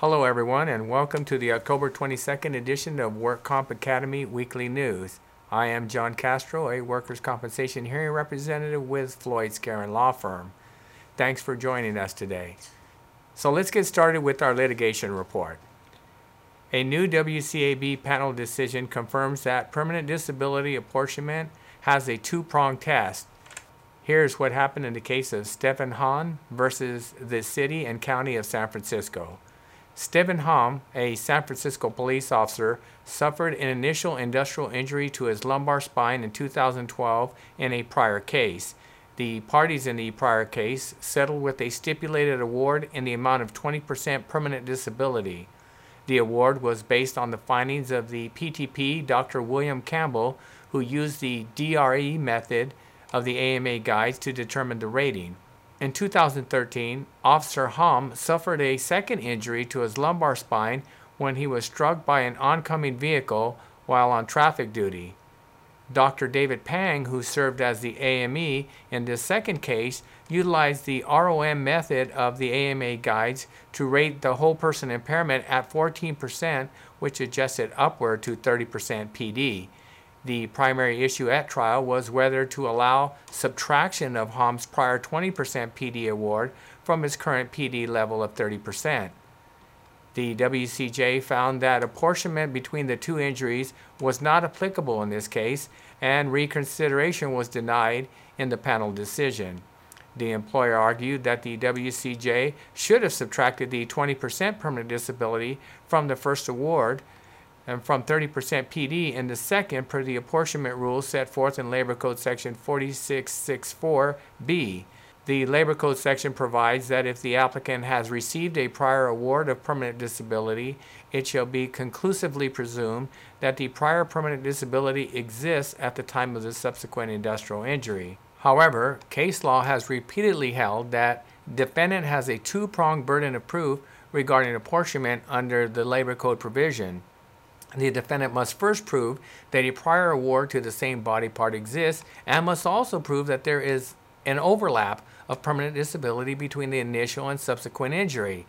Hello, everyone, and welcome to the October 22nd edition of Work Comp Academy Weekly News. I am John Castro, a workers' compensation hearing representative with Floyd Skeren Law Firm. Thanks for joining us today. So let's get started with our litigation report. A new WCAB panel decision confirms that permanent disability apportionment has a two pronged test. Here's what happened in the case of Stephen Hahn versus the City and County of San Francisco. Stephen Hahn, a San Francisco police officer, suffered an initial industrial injury to his lumbar spine in 2012 in a prior case. The parties in the prior case settled with a stipulated award in the amount of 20% permanent disability. The award was based on the findings of the PTP, Dr. William Campbell, who used the DRE method of the AMA guides to determine the rating. In 2013, Officer Hom suffered a second injury to his lumbar spine when he was struck by an oncoming vehicle while on traffic duty. Dr. David Pang, who served as the AME in this second case, utilized the ROM method of the AMA guides to rate the whole person impairment at 14%, which adjusted upward to 30% PD. The primary issue at trial was whether to allow subtraction of Hom's prior 20% PD award from his current PD level of 30%. The WCJ found that apportionment between the two injuries was not applicable in this case, and reconsideration was denied in the panel decision. The employer argued that the WCJ should have subtracted the 20% permanent disability from the first award and from 30% PD in the second per the apportionment rules set forth in Labor Code Section 4664B. The Labor Code section provides that if the applicant has received a prior award of permanent disability, it shall be conclusively presumed that the prior permanent disability exists at the time of the subsequent industrial injury. However, case law has repeatedly held that defendant has a two-pronged burden of proof regarding apportionment under the Labor Code provision. The defendant must first prove that a prior award to the same body part exists and must also prove that there is an overlap of permanent disability between the initial and subsequent injury.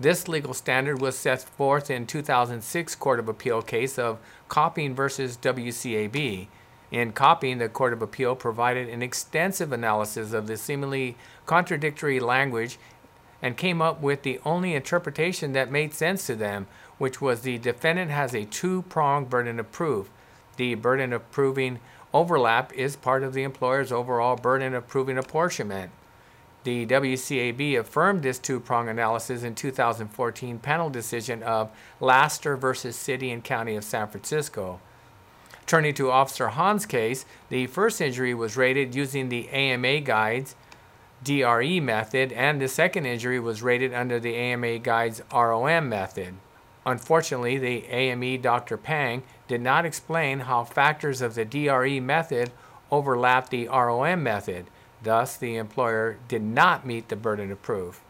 This legal standard was set forth in 2006 Court of Appeal case of Kopping versus WCAB. In Kopping, the Court of Appeal provided an extensive analysis of the seemingly contradictory language and came up with the only interpretation that made sense to them, which was the defendant has a two pronged burden of proof. The burden of proving overlap is part of the employer's overall burden of proving apportionment. The WCAB affirmed this two prong analysis in 2014 panel decision of Laster versus City and County of San Francisco. Turning to Officer Hahn's case, the first injury was rated using the AMA guides DRE method, and the second injury was rated under the AMA guides ROM method. Unfortunately, the AME Dr. Pang did not explain how factors of the DRE method overlap the ROM method. Thus, the employer did not meet the burden of proof.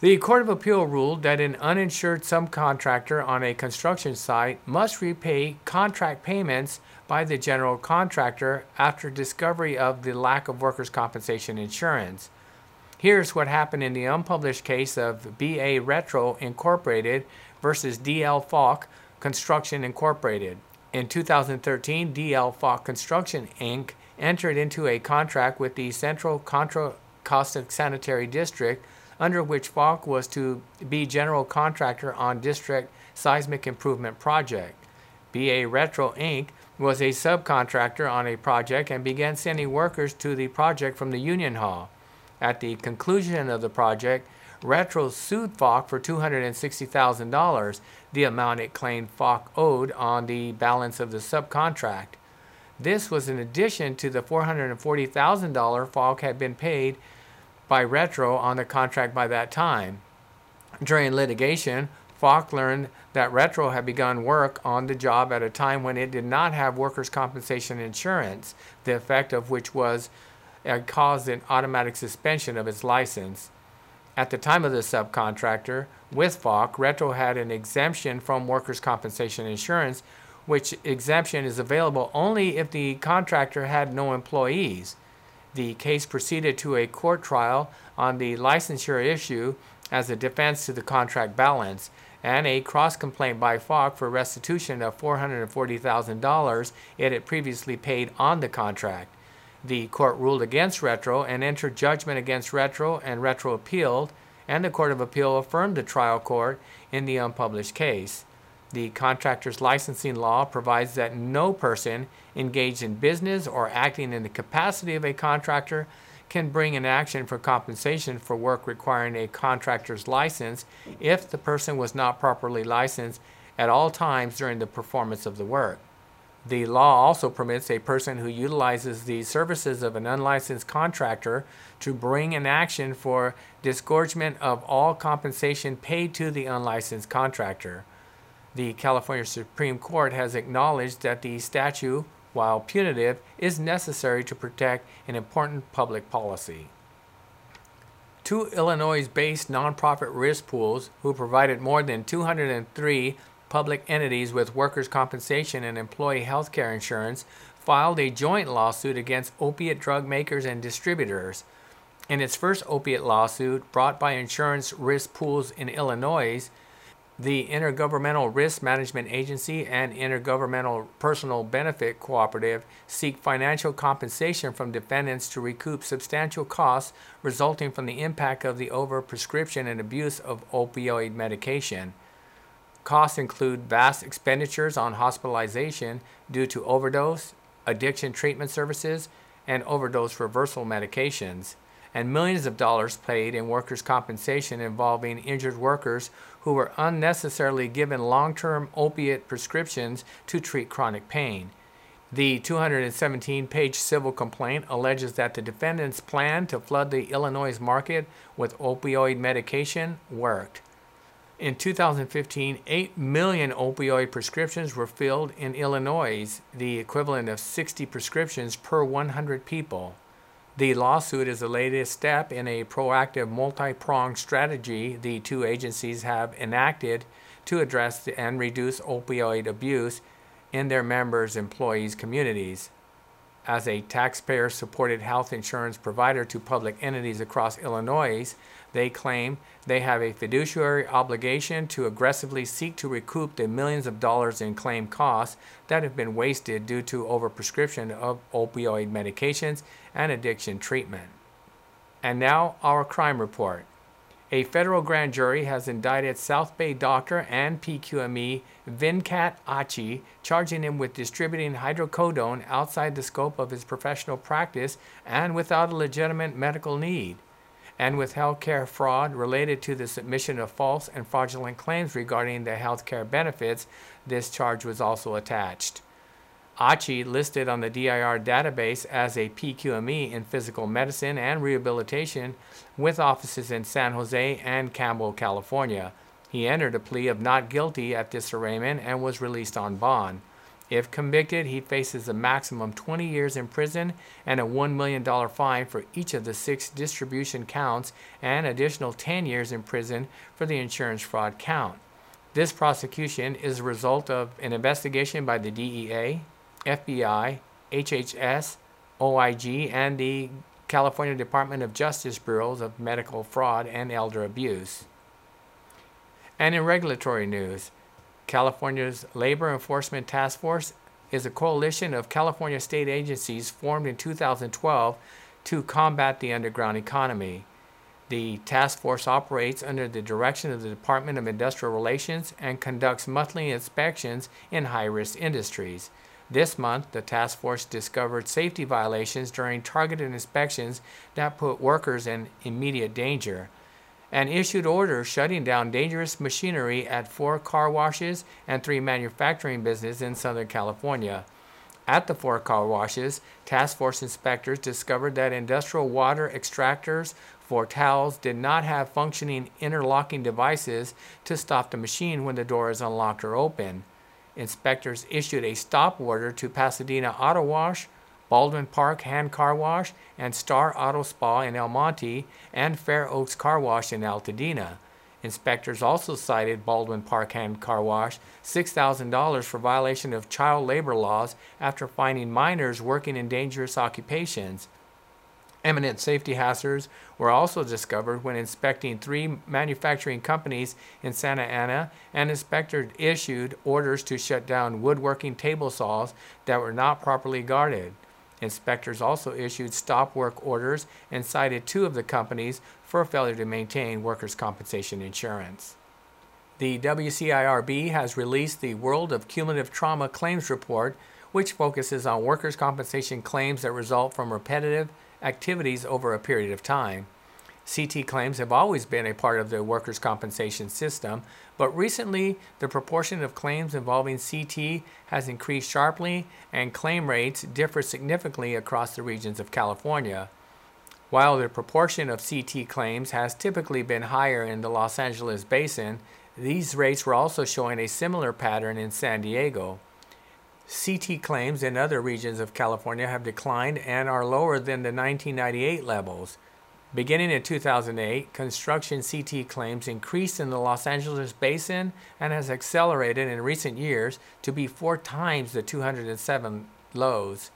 The Court of Appeal ruled that an uninsured subcontractor on a construction site must repay contract payments by the general contractor after discovery of the lack of workers' compensation insurance. Here's what happened in the unpublished case of BA Retro Incorporated versus DL Falk Construction Incorporated. In 2013, DL Falk Construction Inc entered into a contract with the Central Contra Costa Sanitary District, under which Falk was to be general contractor on district seismic improvement project. BA Retro Inc. was a subcontractor on a project and began sending workers to the project from the Union Hall. At the conclusion of the project, Retro sued Falk for $260,000, the amount it claimed Falk owed on the balance of the subcontract. This was in addition to the $440,000 Falk had been paid by Retro on the contract by that time. During litigation, Falk learned that Retro had begun work on the job at a time when it did not have workers' compensation insurance, the effect of which was it caused an automatic suspension of its license. At the time of the subcontractor, with Falk, Retro had an exemption from workers' compensation insurance which exemption is available only if the contractor had no employees. The case proceeded to a court trial on the licensure issue, as a defense to the contract balance, and a cross complaint by Falk for restitution of $440,000 it had previously paid on the contract. The court ruled against Retro and entered judgment against Retro, and Retro appealed, and the Court of Appeal affirmed the trial court in the unpublished case. The contractor's licensing law provides that no person engaged in business or acting in the capacity of a contractor can bring an action for compensation for work requiring a contractor's license if the person was not properly licensed at all times during the performance of the work. The law also permits a person who utilizes the services of an unlicensed contractor to bring an action for disgorgement of all compensation paid to the unlicensed contractor. The California Supreme Court has acknowledged that the statute while punitive, is necessary to protect an important public policy. Two Illinois based nonprofit risk pools, who provided more than 203 public entities with workers' compensation and employee health care insurance, filed a joint lawsuit against opiate drug makers and distributors. In its first opiate lawsuit, brought by insurance risk pools in Illinois, the Intergovernmental Risk Management Agency and Intergovernmental Personnel Benefit Cooperative seek financial compensation from defendants to recoup substantial costs resulting from the impact of the overprescription and abuse of opioid medication. Costs include vast expenditures on hospitalization due to overdose, addiction treatment services, and overdose reversal medications and millions of dollars paid in workers' compensation involving injured workers who were unnecessarily given long term opiate prescriptions to treat chronic pain. The 217 page civil complaint alleges that the defendants' plan to flood the Illinois market with opioid medication worked. In 2015, 8 million opioid prescriptions were filled in Illinois, the equivalent of 60 prescriptions per 100 people. The lawsuit is the latest step in a proactive multi pronged strategy the two agencies have enacted to address and reduce opioid abuse in their members' employees' communities. As a taxpayer supported health insurance provider to public entities across Illinois, they claim they have a fiduciary obligation to aggressively seek to recoup the millions of dollars in claim costs that have been wasted due to overprescription of opioid medications and addiction treatment. And now, our crime report. A federal grand jury has indicted South Bay doctor and PQME Venkat Achi, charging him with distributing hydrocodone outside the scope of his professional practice and without a legitimate medical need and with healthcare fraud related to the submission of false and fraudulent claims regarding the healthcare benefits, this charge was also attached. Achi listed on the DIR database as a PQME in physical medicine and rehabilitation with offices in San Jose and Campbell, California. He entered a plea of not guilty at this arraignment and was released on bond. If convicted, he faces a maximum 20 years in prison and a $1 million fine for each of the six distribution counts and additional 10 years in prison for the insurance fraud count. This prosecution is a result of an investigation by the DEA, FBI, HHS, OIG, and the California Department of Justice Bureaus of Medical Fraud and Elder Abuse. And in regulatory news, California's Labor Enforcement Task Force is a coalition of California state agencies formed in 2012 to combat the underground economy. The task force operates under the direction of the Department of Industrial Relations and conducts monthly inspections in high risk industries. This month, the task force discovered safety violations during targeted inspections that put workers in immediate danger and issued orders shutting down dangerous machinery at four car washes and three manufacturing businesses in Southern California. At the four car washes, task force inspectors discovered that industrial water extractors for towels did not have functioning interlocking devices to stop the machine when the door is unlocked or open. Inspectors issued a stop order to Pasadena Auto Wash, Baldwin Park Hand Car Wash, and Star Auto Spa in El Monte, and Fair Oaks Car Wash in Altadena. Inspectors also cited Baldwin Park Hand Car Wash $6,000 for violation of child labor laws after finding minors working in dangerous occupations. Eminent safety hazards were also discovered when inspecting three manufacturing companies in Santa Ana, and inspectors issued orders to shut down woodworking table saws that were not properly guarded. Inspectors also issued stop work orders and cited two of the companies for failure to maintain workers' compensation insurance. The WCIRB has released the World of Cumulative Trauma Claims Report, which focuses on workers' compensation claims that result from repetitive activities over a period of time. CT claims have always been a part of the workers' compensation system, but recently the proportion of claims involving CT has increased sharply and claim rates differ significantly across the regions of California. While the proportion of CT claims has typically been higher in the Los Angeles basin, these rates were also showing a similar pattern in San Diego. CT claims in other regions of California have declined and are lower than the 1998 levels. Beginning in 2008, construction CT claims increased in the Los Angeles basin and has accelerated in recent years to be four times the 207 lows.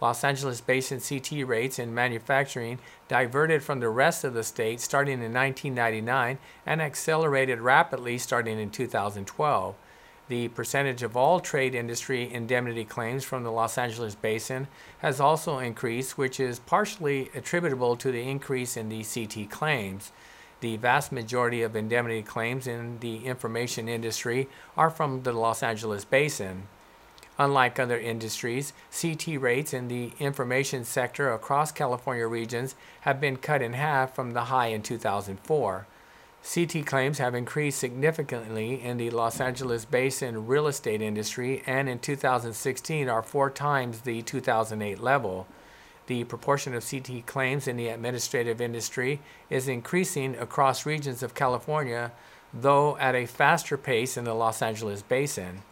Los Angeles basin CT rates in manufacturing diverted from the rest of the state starting in 1999 and accelerated rapidly starting in 2012. The percentage of all trade industry indemnity claims from the Los Angeles basin has also increased, which is partially attributable to the increase in the CT claims. The vast majority of indemnity claims in the information industry are from the Los Angeles basin. Unlike other industries, CT rates in the information sector across California regions have been cut in half from the high in 2004. CT claims have increased significantly in the Los Angeles basin real estate industry and in 2016 are four times the 2008 level. The proportion of CT claims in the administrative industry is increasing across regions of California, though at a faster pace in the Los Angeles basin.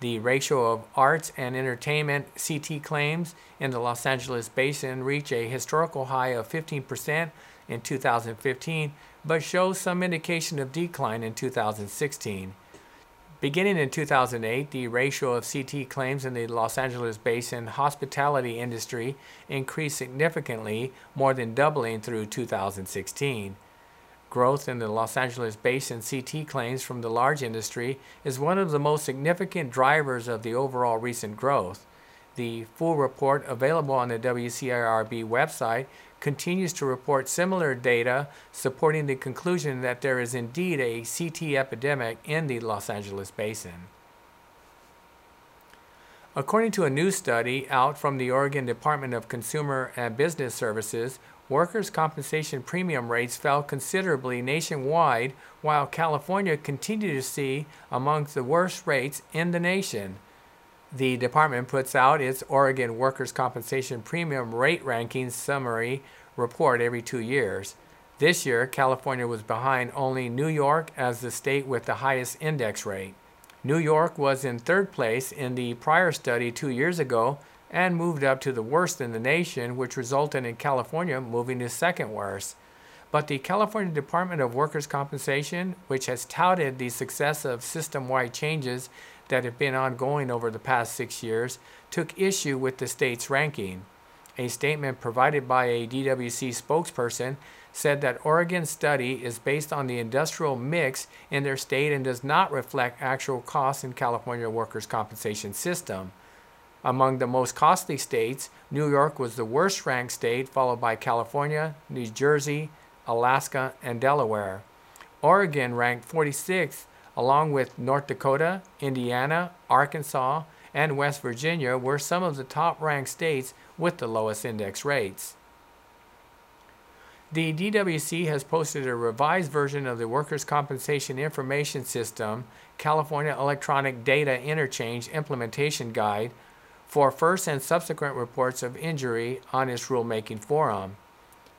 The ratio of arts and entertainment CT claims in the Los Angeles basin reached a historical high of 15% in 2015 but shows some indication of decline in 2016. Beginning in 2008, the ratio of CT claims in the Los Angeles basin hospitality industry increased significantly, more than doubling through 2016. Growth in the Los Angeles basin CT claims from the large industry is one of the most significant drivers of the overall recent growth. The full report available on the WCIRB website continues to report similar data supporting the conclusion that there is indeed a CT epidemic in the Los Angeles basin. According to a new study out from the Oregon Department of Consumer and Business Services, workers' compensation premium rates fell considerably nationwide, while California continued to see amongst the worst rates in the nation the department puts out its Oregon Workers' Compensation Premium Rate Ranking Summary report every two years. This year, California was behind only New York as the state with the highest index rate. New York was in third place in the prior study two years ago and moved up to the worst in the nation, which resulted in California moving to second worst. But the California Department of Workers' Compensation, which has touted the success of system wide changes that have been ongoing over the past six years took issue with the state's ranking. A statement provided by a DWC spokesperson said that Oregon's study is based on the industrial mix in their state and does not reflect actual costs in California workers' compensation system. Among the most costly states, New York was the worst ranked state, followed by California, New Jersey, Alaska, and Delaware. Oregon ranked 46th along with North Dakota, Indiana, Arkansas, and West Virginia, were some of the top ranked states with the lowest index rates. The DWC has posted a revised version of the Workers' Compensation Information System California Electronic Data Interchange Implementation Guide for first and subsequent reports of injury on its rulemaking forum.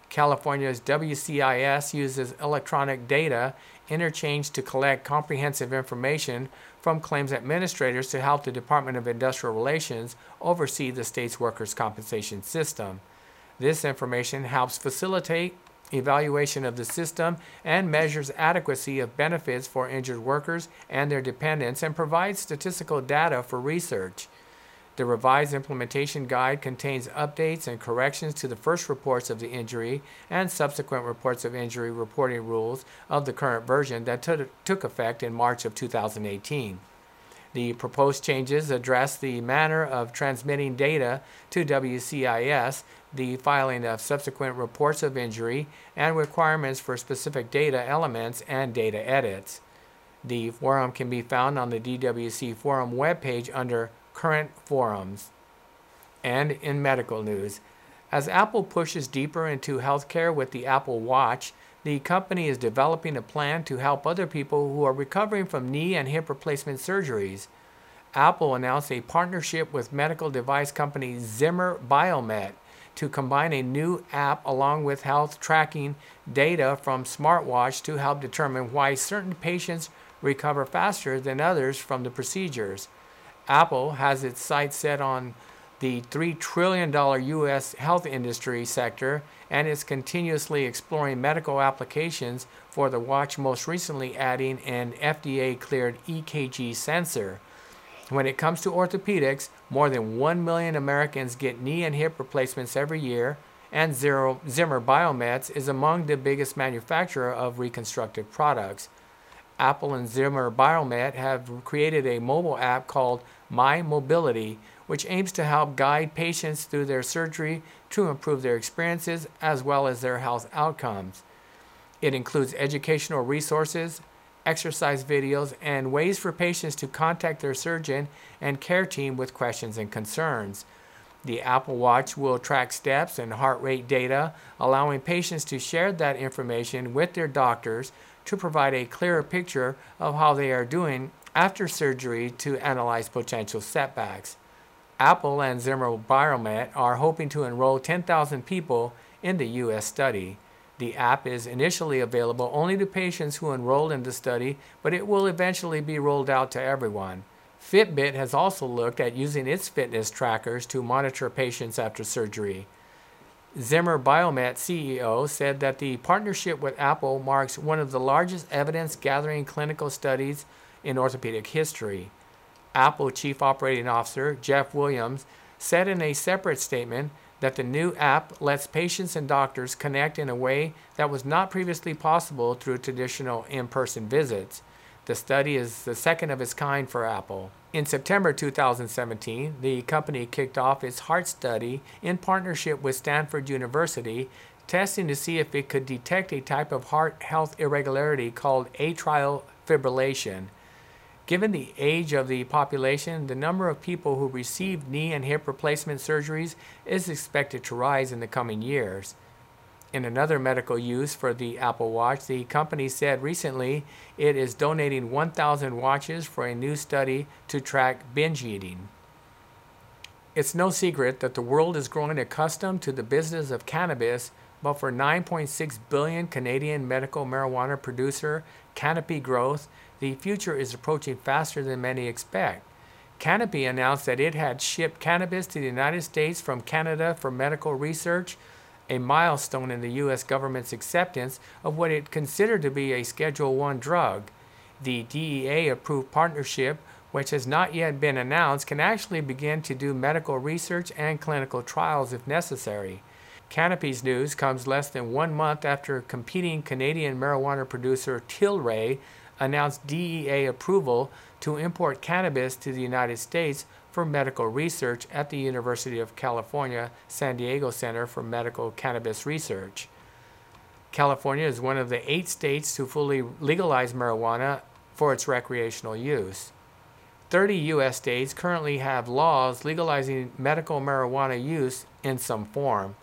California's WCIS uses electronic data interchange to collect comprehensive information from claims administrators to help the Department of Industrial Relations oversee the state's workers' compensation system. This information helps facilitate evaluation of the system and measures adequacy of benefits for injured workers and their dependents and provides statistical data for research. The revised implementation guide contains updates and corrections to the first reports of the injury and subsequent reports of injury reporting rules of the current version that t- took effect in March of 2018. The proposed changes address the manner of transmitting data to WCIS, the filing of subsequent reports of injury, and requirements for specific data elements and data edits. The forum can be found on the DWC Forum webpage under Current Forums. And in medical news, as Apple pushes deeper into healthcare with the Apple Watch, the company is developing a plan to help other people who are recovering from knee and hip replacement surgeries. Apple announced a partnership with medical device company Zimmer Biomet to combine a new app along with health tracking data from smartwatch to help determine why certain patients recover faster than others from the procedures. Apple has its sights set on the $3 trillion U.S. health industry sector and is continuously exploring medical applications for the watch, most recently adding an FDA cleared EKG sensor. When it comes to orthopedics, more than 1 million Americans get knee and hip replacements every year, and Zimmer Biomets is among the biggest manufacturer of reconstructive products. Apple and Zimmer Biomet have created a mobile app called My Mobility, which aims to help guide patients through their surgery to improve their experiences as well as their health outcomes. It includes educational resources, exercise videos, and ways for patients to contact their surgeon and care team with questions and concerns. The Apple Watch will track steps and heart rate data, allowing patients to share that information with their doctors to provide a clearer picture of how they are doing after surgery to analyze potential setbacks. Apple and Zimmer Biomet are hoping to enroll 10,000 people in the U.S. study. The app is initially available only to patients who enroll in the study, but it will eventually be rolled out to everyone. Fitbit has also looked at using its fitness trackers to monitor patients after surgery. Zimmer Biomet CEO said that the partnership with Apple marks one of the largest evidence gathering clinical studies in orthopedic history. Apple Chief Operating Officer Jeff Williams said in a separate statement that the new app lets patients and doctors connect in a way that was not previously possible through traditional in person visits. The study is the second of its kind for Apple. In September 2017, the company kicked off its heart study in partnership with Stanford University, testing to see if it could detect a type of heart health irregularity called atrial fibrillation. Given the age of the population, the number of people who receive knee and hip replacement surgeries is expected to rise in the coming years. In another medical use for the Apple Watch, the company said recently it is donating 1,000 watches for a new study to track binge eating. It's no secret that the world is growing accustomed to the business of cannabis, but for 9.6 billion Canadian medical marijuana producer Canopy Growth, the future is approaching faster than many expect. Canopy announced that it had shipped cannabis to the United States from Canada for medical research, a milestone in the U.S. government's acceptance of what it considered to be a Schedule 1 drug. The DEA approved partnership, which has not yet been announced, can actually begin to do medical research and clinical trials if necessary. Canopy's news comes less than one month after competing Canadian marijuana producer Tilray announced DEA approval to import cannabis to the United States for medical research at the University of California San Diego Center for Medical Cannabis Research. California is one of the eight states to fully legalize marijuana for its recreational use. 30 U.S. states currently have laws legalizing medical marijuana use in some form.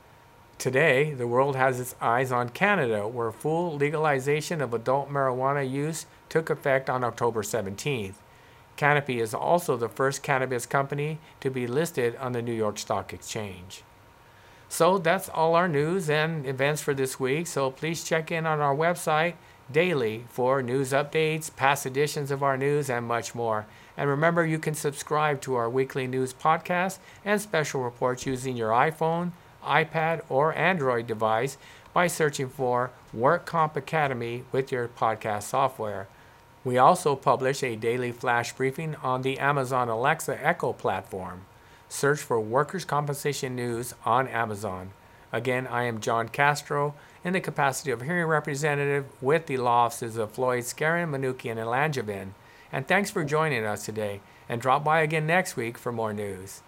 Today, the world has its eyes on Canada, where full legalization of adult marijuana use took effect on October 17th. Canopy is also the first cannabis company to be listed on the New York Stock Exchange. So that's all our news and events for this week. So please check in on our website daily for news updates, past editions of our news, and much more. And remember, you can subscribe to our weekly news podcast and special reports using your iPhone, iPad, or Android device by searching for WorkComp Academy with your podcast software. We also publish a daily flash briefing on the Amazon Alexa Echo platform. Search for Workers' Compensation News on Amazon. Again, I am John Castro in the capacity of hearing representative with the law offices of Floyd, Skeren, Manukian, and Langevin. And thanks for joining us today. And drop by again next week for more news.